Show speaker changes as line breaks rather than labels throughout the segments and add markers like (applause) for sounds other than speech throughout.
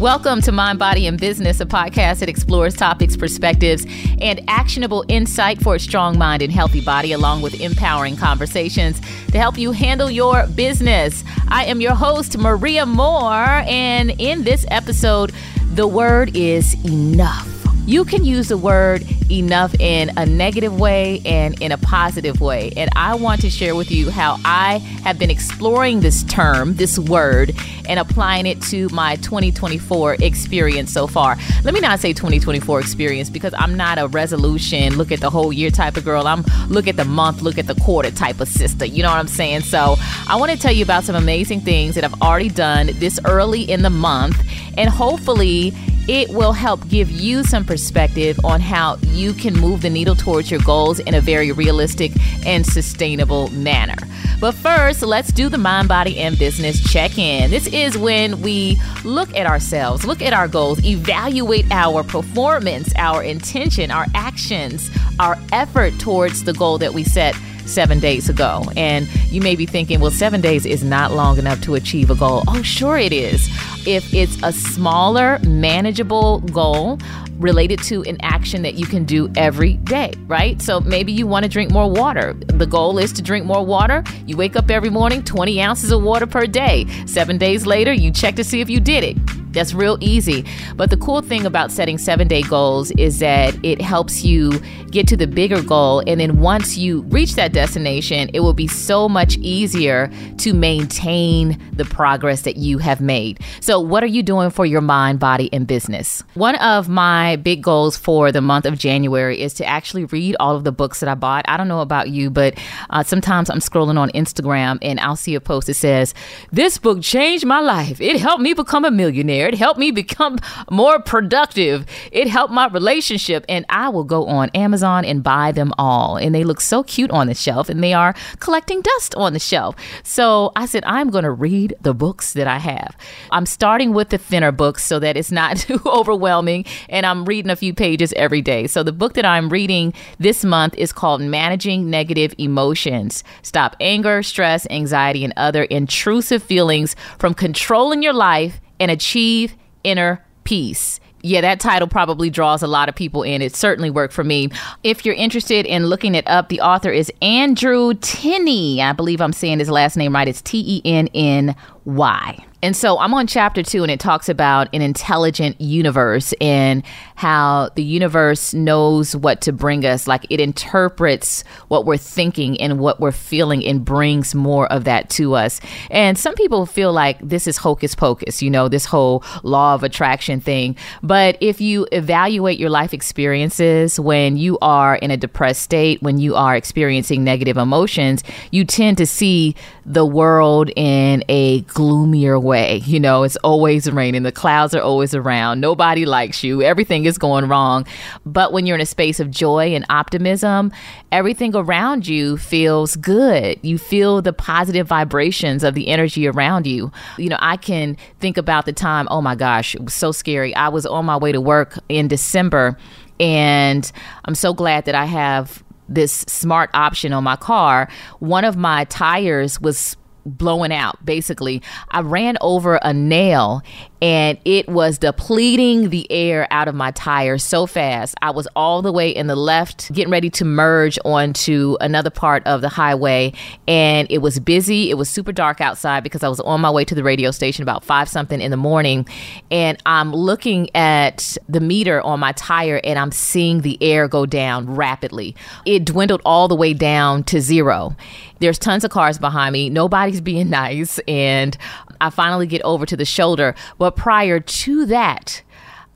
Welcome to Mind, Body, and Business, a podcast that explores topics, perspectives, and actionable insight for a strong mind and healthy body, along with empowering conversations to help you handle your business. I am your host, Maria More, and in this episode, the word is enough. You can use the word enough in a negative way and in a positive way. And I want to share with you how I have been exploring this term, this word, and applying it to my 2024 experience so far. Let me not say 2024 experience because I'm not a resolution, look at the whole year type of girl. I'm look at the month, look at the quarter type of sister. You know what I'm saying? So I want to tell you about some amazing things that I've already done this early in the month. And hopefully, it will help give you some perspective on how you can move the needle towards your goals in a very realistic and sustainable manner. But first, let's do the mind, body, and business check in. This is when we look at ourselves, look at our goals, evaluate our performance, our intention, our actions, our effort towards the goal that we set seven days ago. And you may be thinking, well, seven days is not long enough to achieve a goal. Oh, sure it is. If it's a smaller, manageable goal, related to an action that you can do every day, right? So maybe you want to drink more water. The goal is to drink more water. You wake up every morning, 20 ounces of water per day. Seven days later, you check to see if you did it. That's real easy. But the cool thing about setting seven day goals is that it helps you get to the bigger goal. And then once you reach that destination, it will be so much easier to maintain the progress that you have made. So, what are you doing for your mind, body, and business? One of my big goals for the month of January is to actually read all of the books that I bought. I don't know about you, but uh, sometimes I'm scrolling on Instagram and I'll see a post that says, This book changed my life. It helped me become a millionaire It helped me become more productive. It helped my relationship. And I will go on Amazon and buy them all. And they look so cute on the shelf and they are collecting dust on the shelf. So I said, I'm going to read the books that I have. I'm starting with the thinner books so that it's not too (laughs) overwhelming. And I'm reading a few pages every day. So the book that I'm reading this month is called Managing Negative Emotions Stop Anger, Stress, Anxiety, and Other Intrusive Feelings from Controlling Your Life and achieve inner peace. Yeah, that title probably draws a lot of people in. It certainly worked for me. If you're interested in looking it up, the author is Andrew Tenney. I believe I'm saying his last name right. It's T E N N Y. And so I'm on chapter two, and it talks about an intelligent universe and how the universe knows what to bring us. Like it interprets what we're thinking and what we're feeling and brings more of that to us. And some people feel like this is hocus pocus, you know, this whole law of attraction thing. But if you evaluate your life experiences when you are in a depressed state, when you are experiencing negative emotions, you tend to see the world in a gloomier way. You know, it's always raining, the clouds are always around, nobody likes you, everything is going wrong. But when you're in a space of joy and optimism, everything around you feels good. You feel the positive vibrations of the energy around you. You know, I can think about the time, oh my gosh, it was so scary. I was on my way to work in December and I'm so glad that I have this smart option on my car. One of my tires was blowing out basically i ran over a nail and it was depleting the air out of my tire so fast. I was all the way in the left, getting ready to merge onto another part of the highway, and it was busy. It was super dark outside because I was on my way to the radio station about five something in the morning, and I'm looking at the meter on my tire and I'm seeing the air go down rapidly. It dwindled all the way down to zero. There's tons of cars behind me. Nobody's being (laughs) nice, and I finally get over to the shoulder. But prior to that,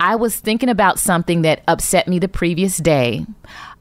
I was thinking about something that upset me the previous day.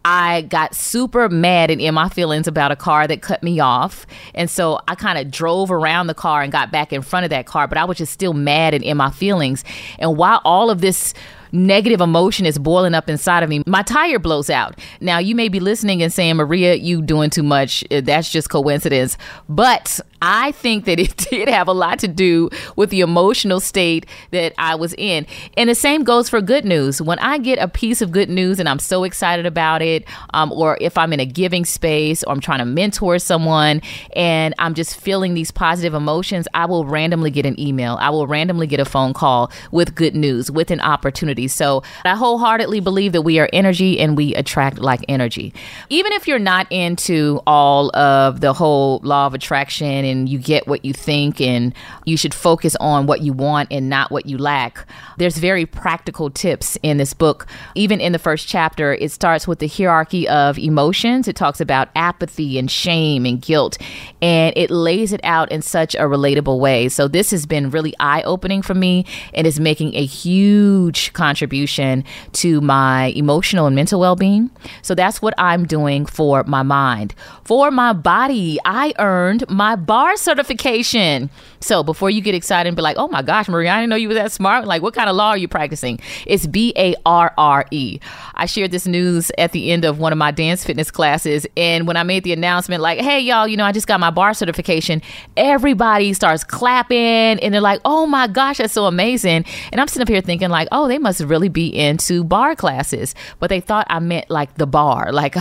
I got super mad and in my feelings about a car that cut me off. And so I kind of drove around the car and got back in front of that car, but I was just still mad and in my feelings. And while all of this negative emotion is boiling up inside of me, my tire blows out. Now, you may be listening and saying, Maria, you doing too much. Uh, that's just coincidence. But I think that it (laughs) did have a lot to do with the emotional state that I was in. And the same goes for good news. When I get a piece of good news and I'm so excited about it, um, or if I'm in a giving space or I'm trying to mentor someone and I'm just feeling these positive emotions, I will randomly get an email. I will randomly get a phone call with good news, with an opportunity. So I wholeheartedly believe that we are energy and we attract like energy. Even if you're not into all of the whole law of attraction and you get what you think and you should focus on what you want and not what you lack. There's very practical tips in this book. Even in the first chapter, it starts with the hierarchy of emotions. It talks about apathy and shame and guilt, and it lays it out in such a relatable way. So this has been really eye-opening for me and is making a huge contribution to my emotional and mental well-being. So that's what I'm doing for my mind. For my body, I earned my barre certification. So before you get excited and be like, oh my gosh, Maria, I didn't know you were that smart. Like, what kind of law are you practicing? It's B A R R E. I shared this news at the end of one of my dance fitness classes. And when I made the announcement, like, hey, y'all, you know, I just got my barre certification, everybody starts clapping and they're like, oh my gosh, that's so amazing. And I'm sitting up here thinking, like, oh, they must really be into barre classes. But they thought I meant like the bar, (laughs) like,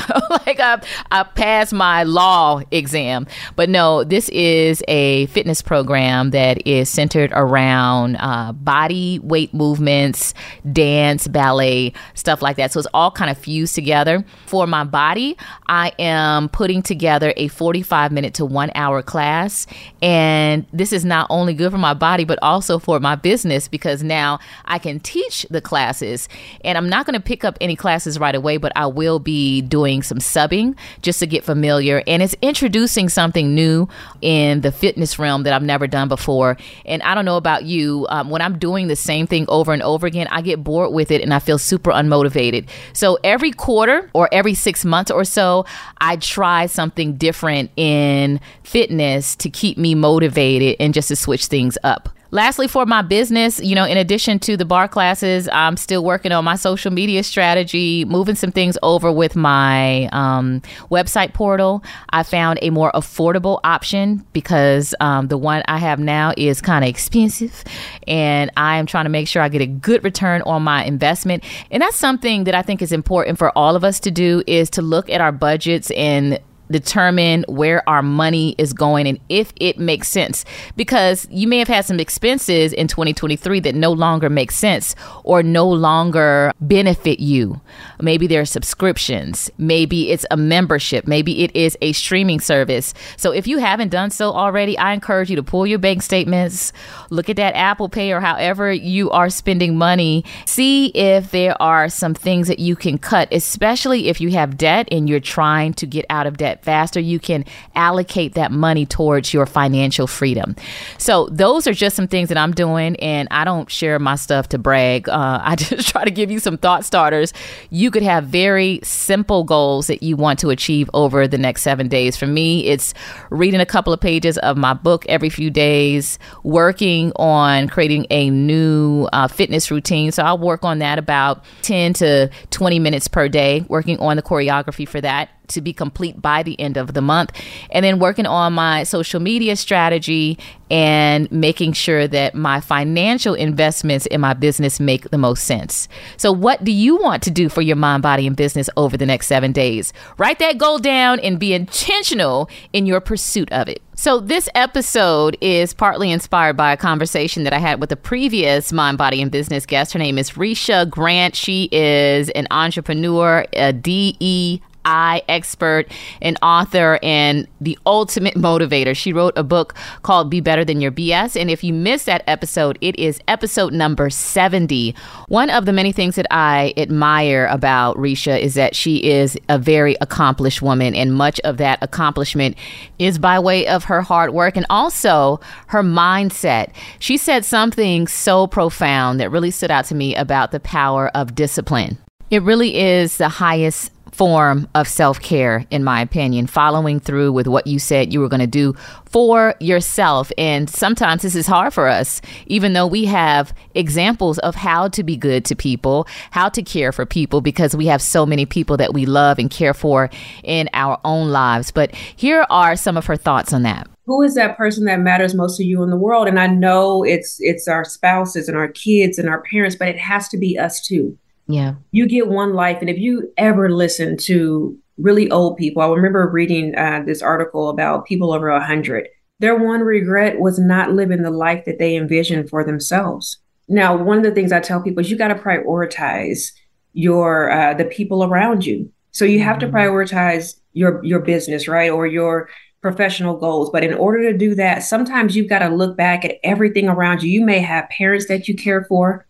like I, I passed my law exam. But no, this is a fitness program program that is centered around uh, body weight movements, dance, ballet, stuff like that. So it's all kind of fused together. For my body, I am putting together a 45 minute to one hour class. And this is not only good for my body, but also for my business because now I can teach the classes. And I'm not going to pick up any classes right away, but I will be doing some subbing just to get familiar. And it's introducing something new in the fitness realm that I've never done done before. And I don't know about you, um, when I'm doing the same thing over and over again, I get bored with it and I feel super unmotivated. So every quarter or every six months or so, I try something different in fitness to keep me motivated and just to switch things up. Lastly, for my business, you know, in addition to the barre classes, I'm still working on my social media strategy, moving some things over with my um, website portal. I found a more affordable option because um, the one I have now is kind of expensive, and I am trying to make sure I get a good return on my investment. And that's something that I think is important for all of us to do is to look at our budgets and determine where our money is going and if it makes sense. Because you may have had some expenses in 2023 that no longer make sense or no longer benefit you. Maybe there are subscriptions, maybe it's a membership, maybe it is a streaming service. So if you haven't done so already, I encourage you to pull your bank statements, look at that Apple Pay or however you are spending money, see if there are some things that you can cut, especially if you have debt and you're trying to get out of debt faster you can allocate that money towards your financial freedom. So, those are just some things that I'm doing, and I don't share my stuff to brag. Uh, I (laughs) just try to give you some thought starters. You could have very simple goals that you want to achieve over the next seven days. For me, it's reading a couple of pages of my book every few days, working on creating a new uh, fitness routine. So, I'll work on that about 10 to 20 minutes per day, working on the choreography for that to be complete by the end of the month. And then working on my social media strategy and making sure that my financial investments in my business make the most sense. So, what do you want to do for your mind, body, and business over the next seven days? Write that goal down and be intentional in your pursuit of it. So, this episode is partly inspired by a conversation that I had with a previous Mind, Body, and Business guest. Her name is Risha Grant. She is an entrepreneur, a DE I expert, and author, and the ultimate motivator. She wrote a book called Be Better Than Your BS. And if you missed that episode, it is episode number 70. One of the many things that I admire about Risha is that she is a very accomplished woman, and much of that accomplishment is by way of her hard work and also her mindset. She said something so profound that really stood out to me about the power of discipline. It really is the highest form of self care, in my opinion, following through with what you said you were going to do for yourself. And sometimes this is hard for us, even though we have examples of how to be good to people, how to care for people, because we have so many people that we love and care for in our own lives. But here are some of her thoughts on that.
who is that person that matters most to you in the world? And I know it's it's our spouses and our kids and our parents, but it has to be us too.
Yeah.
You get one life. And if you ever listen to really old people, I remember reading uh, this article about people over 100. Their one regret was not living the life that they envisioned for themselves. Now, one of the things I tell people is you got to prioritize your uh, the people around you. So you have to mm-hmm. prioritize your your business, right, or your professional goals. But in order to do that, sometimes you've got to look back at everything around you. You may have parents that you care for.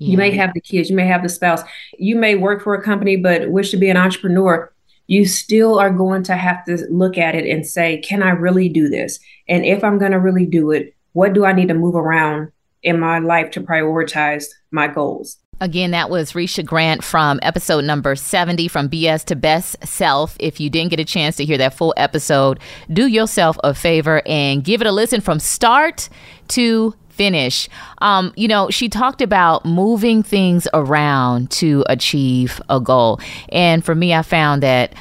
Yeah. You may have the kids, you may have the spouse. You may work for a company but wish to be an entrepreneur. You still are going to have to look at it and say, can I really do this? And if I'm going to really do it, what do I need to move around in my life to prioritize my goals?
Again, that was Risha Grant from episode number 70 from BS to Best Self. If you didn't get a chance to hear that full episode, do yourself a favor and give it a listen from start to finish. Um, you know, she talked about moving things around to achieve a goal. And for me, I found that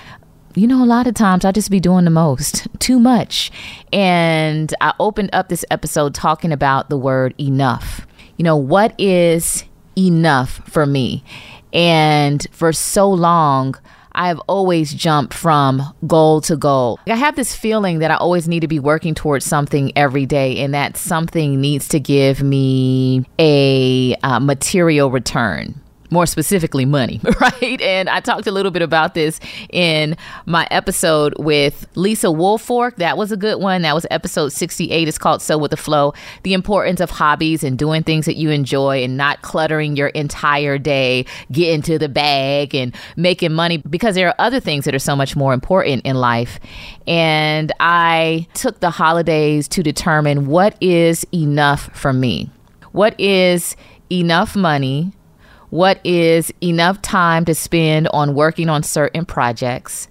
you know, a lot of times I just be doing the most, (laughs) too much. And I opened up this episode talking about the word enough. You know, what is enough for me. And for so long, I've always jumped from goal to goal. I have this feeling that I always need to be working towards something every day, and that something needs to give me a uh, material return more specifically money, (laughs) right? And I talked a little bit about this in my episode with Lisa Woolfork. That was a good one. That was episode 68. It's called Sew with the Flow. The importance of hobbies and doing things that you enjoy and not cluttering your entire day, getting to the bag and making money because there are other things that are so much more important in life. And I took the holidays to determine what is enough for me. What is enough money what is enough time to spend on working on certain projects?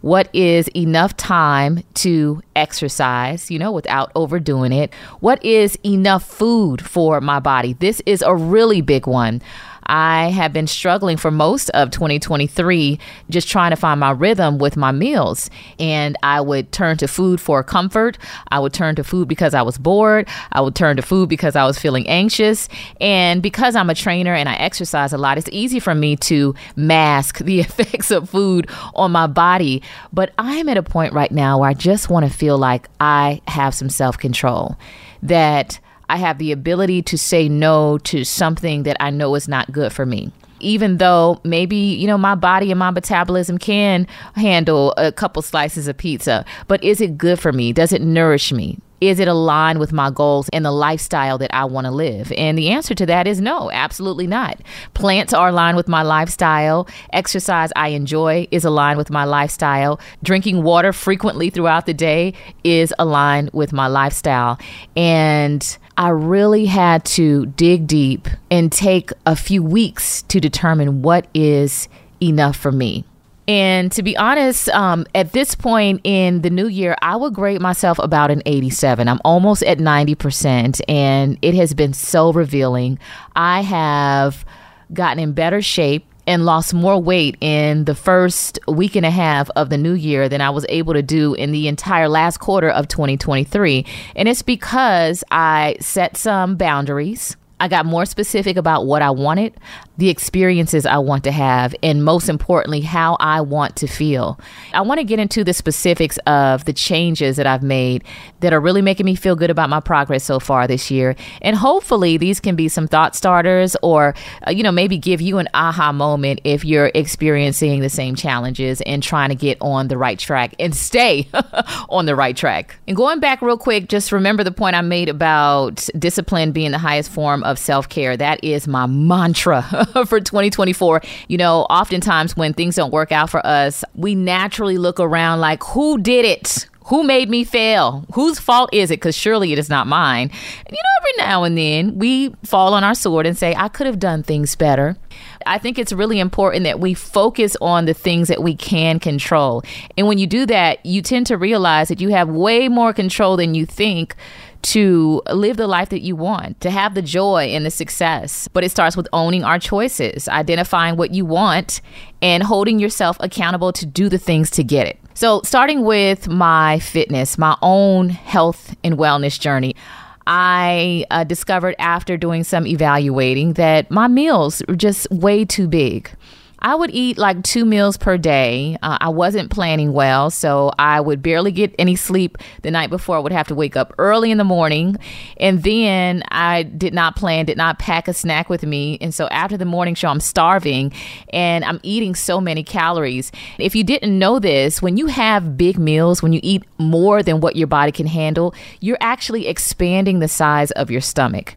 What is enough time to exercise, you know, without overdoing it? What is enough food for my body? This is a really big one. I have been struggling for most of 2023 just trying to find my rhythm with my meals. And I would turn to food for comfort. I would turn to food because I was bored. I would turn to food because I was feeling anxious. And because I'm a trainer and I exercise a lot, it's easy for me to mask the (laughs) effects of food on my body. But I'm at a point right now where I just want to feel like I have some self control. That I have the ability to say no to something that I know is not good for me. Even though maybe, you know, my body and my metabolism can handle a couple slices of pizza, but is it good for me? Does it nourish me? Is it aligned with my goals and the lifestyle that I want to live? And the answer to that is no, absolutely not. Plants are aligned with my lifestyle. Exercise I enjoy is aligned with my lifestyle. Drinking water frequently throughout the day is aligned with my lifestyle. And I really had to dig deep and take a few weeks to determine what is enough for me. And to be honest, um, at this point in the new year, I would grade myself about an 87. I'm almost at 90%, and it has been so revealing. I have gotten in better shape and lost more weight in the first week and a half of the new year than I was able to do in the entire last quarter of 2023. And it's because I set some boundaries. I got more specific about what I wanted the experiences I want to have, and most importantly, how I want to feel. I want to get into the specifics of the changes that I've made that are really making me feel good about my progress so far this year. And hopefully, these can be some thought starters or, uh, you know, maybe give you an aha moment if you're experiencing the same challenges and trying to get on the right track and stay (laughs) on the right track. And going back real quick, just remember the point I made about discipline being the highest form of self care. That is my mantra (laughs) (laughs) for 2024. You know, oftentimes when things don't work out for us, we naturally look around like, who did it? Who made me fail? Whose fault is it? Because surely it is not mine. You know, every now and then we fall on our sword and say, I could have done things better. I think it's really important that we focus on the things that we can control. And when you do that, you tend to realize that you have way more control than you think to live the life that you want, to have the joy and the success. But it starts with owning our choices, identifying what you want, and holding yourself accountable to do the things to get it. So, starting with my fitness, my own health and wellness journey, I uh, discovered after doing some evaluating that my meals were just way too big. I would eat like two meals per day. Uh, I wasn't planning well, so I would barely get any sleep the night before. I would have to wake up early in the morning. And then I did not plan, did not pack a snack with me. And so after the morning show, I'm starving and I'm eating so many calories. If you didn't know this, when you have big meals, when you eat more than what your body can handle, you're actually expanding the size of your stomach.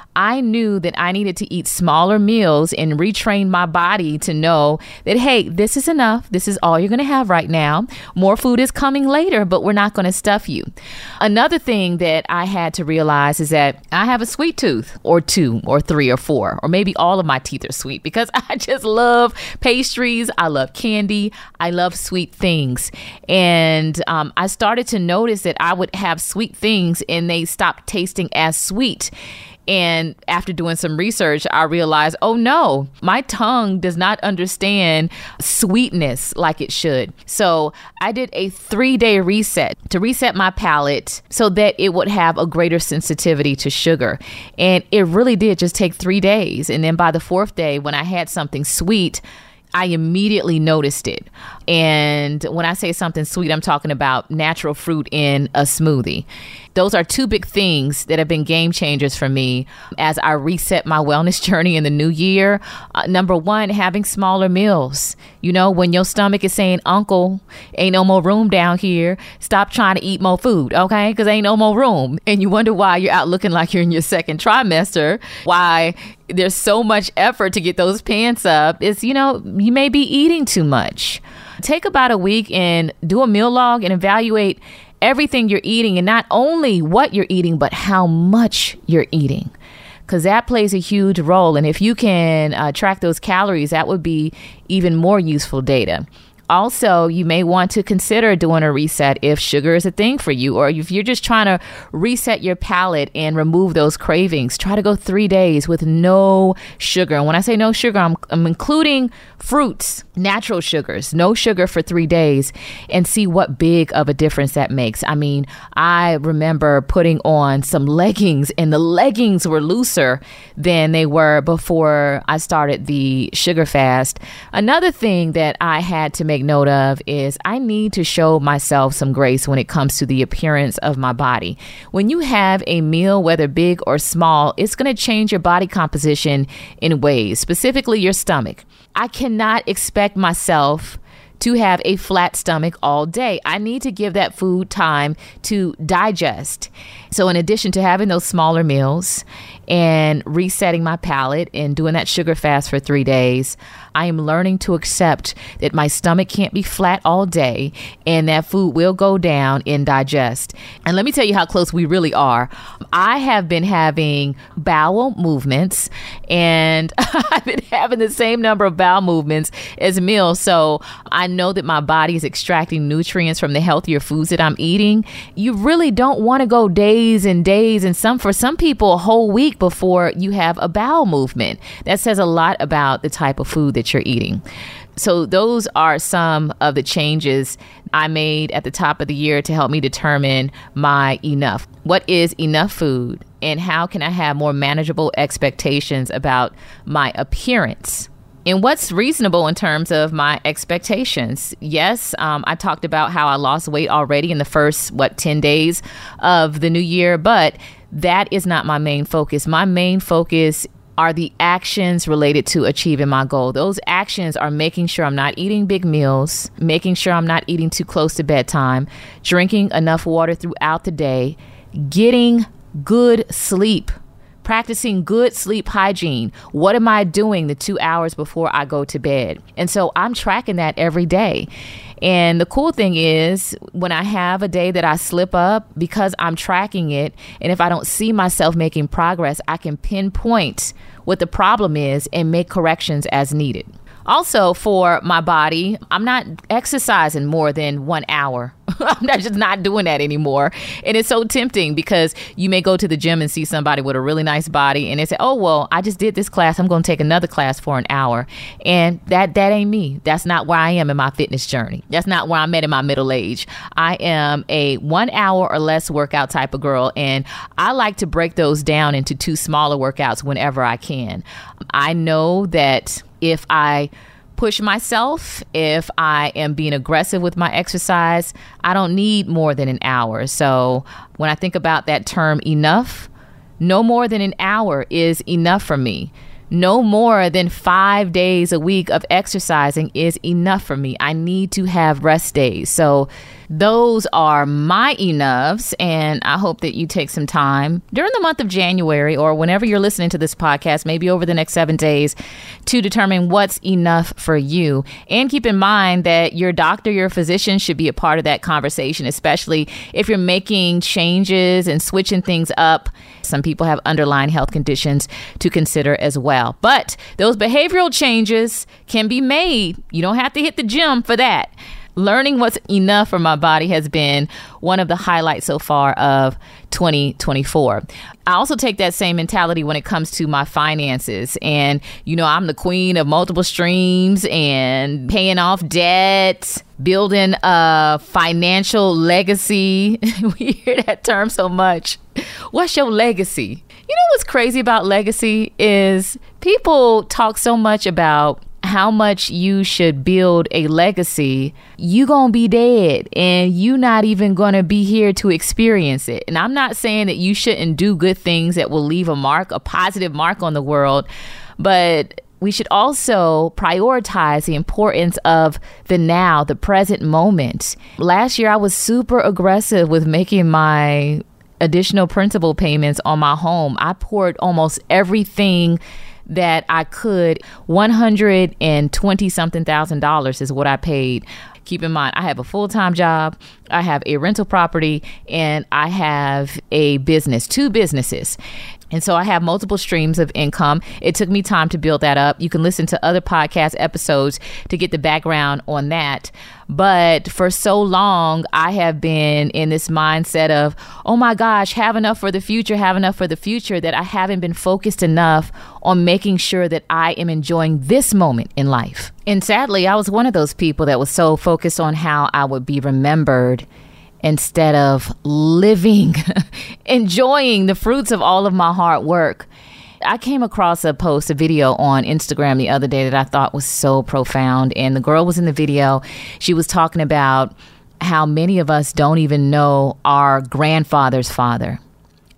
I knew that I needed to eat smaller meals and retrain my body to know that, hey, this is enough. This is all you're going to have right now. More food is coming later, but we're not going to stuff you. Another thing that I had to realize is that I have a sweet tooth, or two, or three, or four, or maybe all of my teeth are sweet because (laughs) I just love pastries. I love candy. I love sweet things. And um, I started to notice that I would have sweet things and they stopped tasting as sweet. And after doing some research, I realized, oh no, my tongue does not understand sweetness like it should. So I did a three day reset to reset my palate so that it would have a greater sensitivity to sugar. And it really did just take three days. And then by the fourth day, when I had something sweet, I immediately noticed it. And when I say something sweet, I'm talking about natural fruit in a smoothie. Those are two big things that have been game changers for me as I reset my wellness (laughs) journey in the new year. Uh, number one, having smaller meals. You know, when your stomach is saying, Uncle, ain't no more room down here, stop trying to eat more food, okay? Because ain't no more room. And you wonder why you're out looking like you're in your second trimester, why there's so much effort to get those pants up. Is, you know, you may be eating too much. Take about a week and do a meal log and evaluate everything you're eating and not only what you're eating, but how much you're eating. Because that plays a huge role. And if you can uh, track those calories, that would be even more useful data. Also, you may want to consider doing a reset if sugar is a thing for you, or if you're just trying to reset your palate and remove those cravings. Try to go three days with no sugar. And when I say no sugar, I'm, I'm including fruits, natural sugars, no sugar for three days, and see what big of a difference that makes. I mean, I remember putting on some leggings, and the leggings were looser than they were before I started the sugar fast. Another thing that I had to make note of is I need to show myself some grace when it comes to the appearance of my body. When you have a meal, whether big or small, it's going to change your body composition in ways, specifically your stomach. I cannot expect myself to have a flat stomach all day. I need to give that food time to digest. So, in addition to having those smaller meals and resetting my palate and doing that sugar fast for three days, I am learning to accept that my stomach can't be flat all day and that food will go down and digest. And let me tell you how close we really are. I have been having bowel movements and (laughs) I've been having the same number of bowel movements as meals. So I know that my body is extracting nutrients from the healthier foods that I'm eating. You really don't want to go days and days and some for some people a whole week before you have a bowel movement. That says a lot about the type of food that that you're eating. So, those are some of the changes I made at the top of the year to help me determine my enough. What is enough food? And how can I have more manageable expectations about my appearance? And what's reasonable in terms of my expectations? Yes, um, I talked about how I lost weight already in the first, what, 10 days of the new year, but that is not my main focus. My main focus are the actions related to achieving my goal. Those actions are making sure I'm not eating big meals, making sure I'm not eating too close to bedtime, drinking enough water throughout the day, getting good sleep practicing good sleep hygiene. What am I doing the two hours before I go to bed? And so I'm tracking that every day. And the cool thing is, when I have a day that I slip up, because I'm tracking it, and if I don't see myself making progress, I can pinpoint what the problem is and make corrections as needed. Also, for my body, I'm not exercising more than one hour. (laughs) I'm not just not doing that anymore. And it's so tempting because you may go to the gym and see somebody with a really nice body and they say, "Oh, well, I just did this class. I'm going to take another class for an hour." And that that ain't me. That's not where I am in my fitness journey. That's not where I'm at in my middle age. I am a 1 hour or less workout type of girl and I like to break those down into two smaller workouts whenever I can. I know that if I push myself, if I am being aggressive with my exercise, I don't need more than an hour. So when I think about that term enough, no more than an hour is enough for me no more than five days a week of exercising is enough for me. I need to have rest days. So, those are my enoughs. And I hope that you take some time during the month of January or whenever you're listening to this podcast, maybe over the next seven days, to determine what's enough for you. And keep in mind that your doctor, your physician should be a part of that conversation, especially if you're making changes and switching things up. Some people have underlying health conditions to consider as well. But those behavioral changes can be made. You don't have to hit the gym for that learning what's enough for my body has been one of the highlights so far of 2024. I also take that same mentality when it comes to my finances. And, you know, I'm the queen of multiple streams and paying off debt, building a financial legacy. (laughs) we hear that term so much. What's your legacy? You know what's crazy about legacy is people talk so much about how much you should build a legacy, you gonna be dead and you not even gonna be here to experience it. And I'm not saying that you shouldn't do good things that will leave a mark, a positive mark on the world, but we should also prioritize the importance of the now, the present moment. Last year, I was super aggressive with making my additional principal payments on my home. I poured almost everything that I could 120 something thousand dollars is what I paid. Keep in mind, I have a full time job, I have a rental property, and I have a business, two businesses. And so I have multiple streams of income. It took me time to build that up. You can listen to other podcast episodes to get the background on that. But for so long, I have been in this mindset of, oh my gosh, have enough for the future, have enough for the future, that I haven't been focused enough on making sure that I am enjoying this moment in life. And sadly, I was one of those people that was so focused on how I would be remembered instead of living, (laughs) enjoying the fruits of all of my hard work. I came across a post, a video on Instagram the other day that I thought was so profound. And the girl was in the video. She was talking about how many of us don't even know our grandfather's father.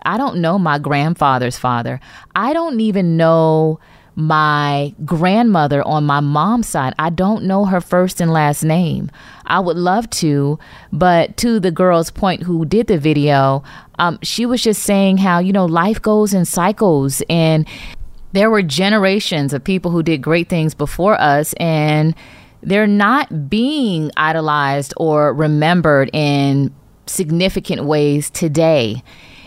I don't know my grandfather's father. I don't even know my grandmother on my mom's side. I don't know her first and last name. I would love to, but to the girl's point who did the video, um, she was just saying how, you know, life goes in cycles and there were generations of people who did great things before us and they're not being idolized or remembered in significant ways today.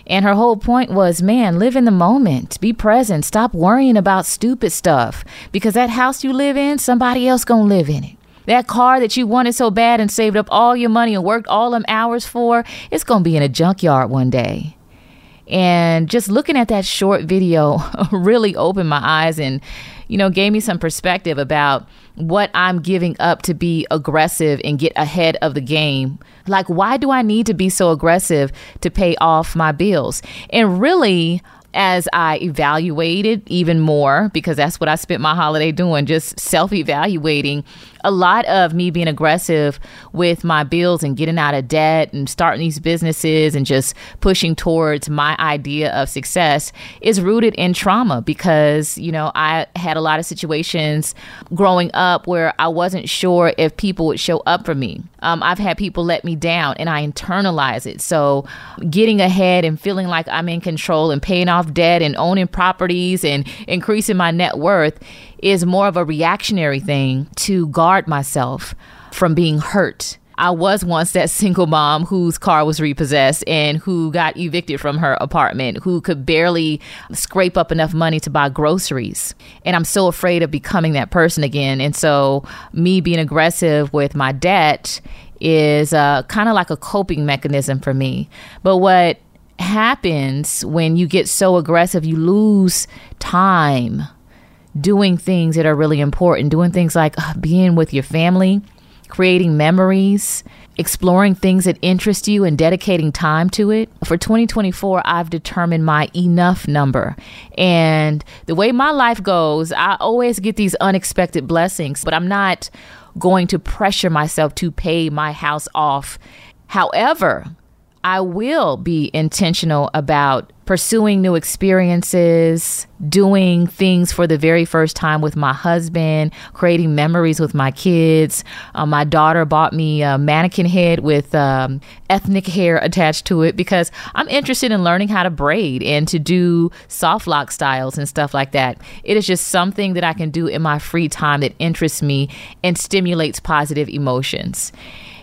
And her whole point was, man, live in the moment, be present, stop worrying about stupid stuff because that house you live in, somebody else going to live in it. That car that you wanted so bad and saved up all your money and worked all them hours for, it's going to be in a junkyard one day. And just looking at that short video (laughs) really opened my eyes and, you know, gave me some perspective about what I'm giving up to be aggressive and get ahead of the game. Like, why do I need to be so aggressive to pay off my bills? And really, as I evaluated even more, because that's what I spent my holiday doing, just self evaluating, a lot of me being aggressive with my bills and getting out of debt and starting these businesses and just pushing towards my idea of success is rooted in trauma because, you know, I had a lot of situations growing up where I wasn't sure if people would show up for me. Um, I've had people let me down and I internalize it. So getting ahead and feeling like I'm in control and paying off debt and owning properties and increasing my net worth is more of a reactionary thing to guard myself from being hurt I was once that single mom whose car was repossessed and who got evicted from her apartment, who could barely scrape up enough money to buy groceries. And I'm so afraid of becoming that person again. And so, me being aggressive with my debt is uh, kind of like a coping mechanism for me. But what happens when you get so aggressive, you lose time doing things that are really important, doing things like uh, being with your family creating memories, exploring things that interest you, and dedicating time to it. For 2024, I've determined my enough number. And the way my life goes, I always get these unexpected blessings, but I'm not going to pressure myself to pay my house off. However, I will be intentional about pursuing new experiences, doing things for the very first time with my husband, creating memories with my kids. Um, my daughter bought me a mannequin head with um, ethnic hair attached to it because I'm interested in learning how to braid and to do soft lock styles and stuff like that. It is just something that I can do in my free time that interests me and stimulates positive emotions.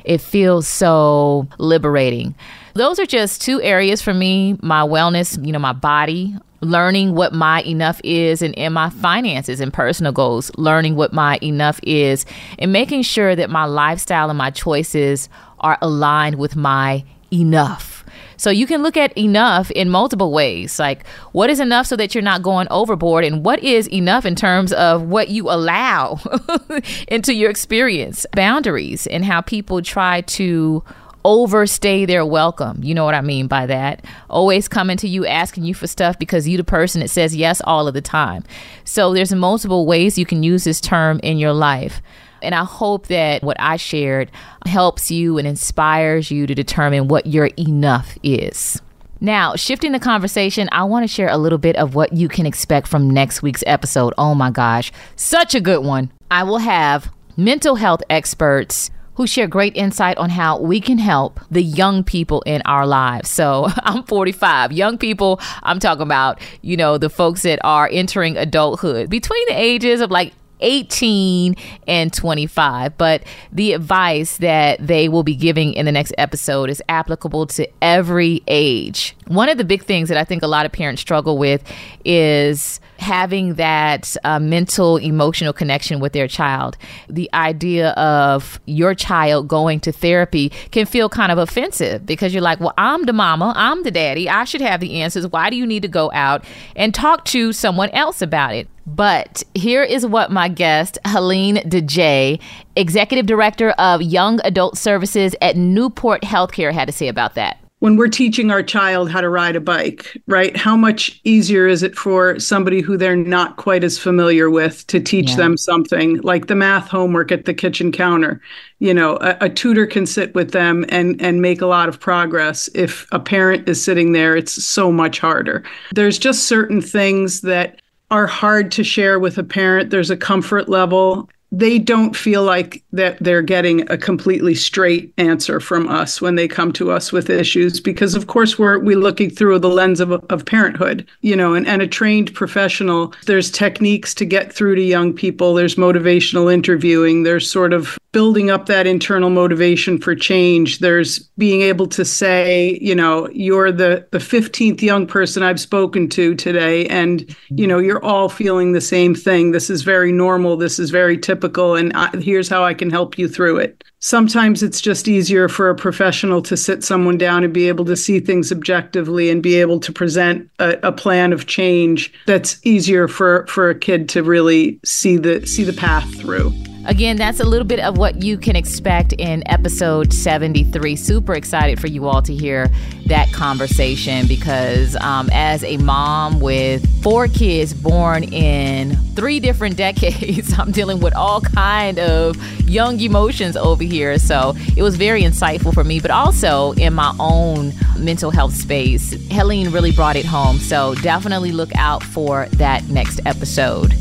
It feels so liberating. Those are just two areas for me my wellness, you know, my body, learning what my enough is and in my finances and personal goals, learning what my enough is, and making sure that my lifestyle and my choices are aligned with my enough. So you can look at enough in multiple ways. Like, what is enough so that you're not going overboard? And what is enough in terms of what you allow (laughs) into your experience? Boundaries and how people try to overstay their welcome. You know what I mean by that? Always coming to you asking you for stuff because you the person that says yes all of the time. So there's multiple ways you can use this term in your life. And I hope that what I shared helps you and inspires you to determine what your enough is. Now, shifting the conversation, I want to share a little bit of what you can expect from next week's episode. Oh my gosh, such a good one. I will have mental health experts who share great insight on how we can help the young people in our lives. So (laughs) I'm 45. Young people, I'm talking about, you know, the folks that are entering adulthood between the ages of like 18 and 25. But the advice that they will be giving in the next episode is applicable to every age. One of the big things that I think a lot of parents struggle with is having that uh, mental emotional connection with their child the idea of your child going to therapy can feel kind of offensive because you're like well i'm the mama i'm the daddy i should have the answers why do you need to go out and talk to someone else about it but here is what my guest, Helene DeJay, Executive Director of Young Adult Services at Newport Healthcare, had to say about that
when we're teaching our child how to ride a bike, right? How much easier is it for somebody who they're not quite as familiar with to teach yeah. them something like the math homework at the kitchen counter? You know, a, a, tutor can sit with them and and make a lot of progress. If a parent is sitting there, it's so much harder. There's just certain things that are hard to share with a parent. There's a comfort level they don't feel like that they're getting a completely straight answer from us when they come to us with issues because of course we're we looking through the lens of, of parenthood you know and, and a trained professional. There's techniques to get through to young people. There's motivational interviewing. There's sort of building up that internal motivation for change. There's being able to say you know you're the the 15th young person i've spoken to today and you know you're all feeling the same thing. This is very normal. This is very typical and I, here's how i can help you through it. Sometimes it's just easier for a professional to sit someone down and be able to see things objectively and be able to present a, a plan of change that's easier for for a kid to really see the see the path through
Again, that's a little bit of what you can expect in episode 73. Super excited for you all to hear that conversation because um, as a mom with four kids born in three different (laughs) decades, I'm dealing with all kind of young emotions over here. So it was very insightful for me, but also in my own mental health space. Helene really brought it home. So definitely look out for that next episode.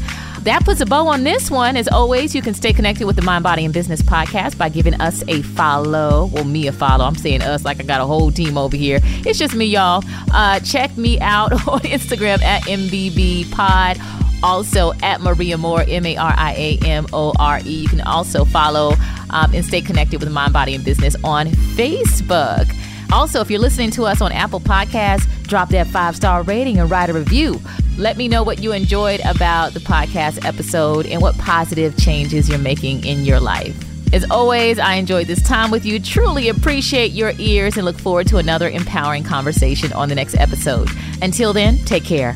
That puts a bow on this one. As always, you can stay connected with the Mind, Body, and Business podcast by giving us a follow. Well, me a follow. I'm saying us like I got a whole team over here. It's just me, y'all. Uh, check me out (laughs) on Instagram at MBB Pod also at Maria More, M A R I A M O R E. You can also follow um, and stay connected with Mind, Body, and Business on Facebook. Also, if you're listening to us on Apple Podcasts, drop that five star rating and write a review. Let me know what you enjoyed about the podcast episode and what positive changes you're making in your life. As always, I enjoyed this time with you. Truly appreciate your ears and look forward to another empowering conversation on the next episode. Until then, take care.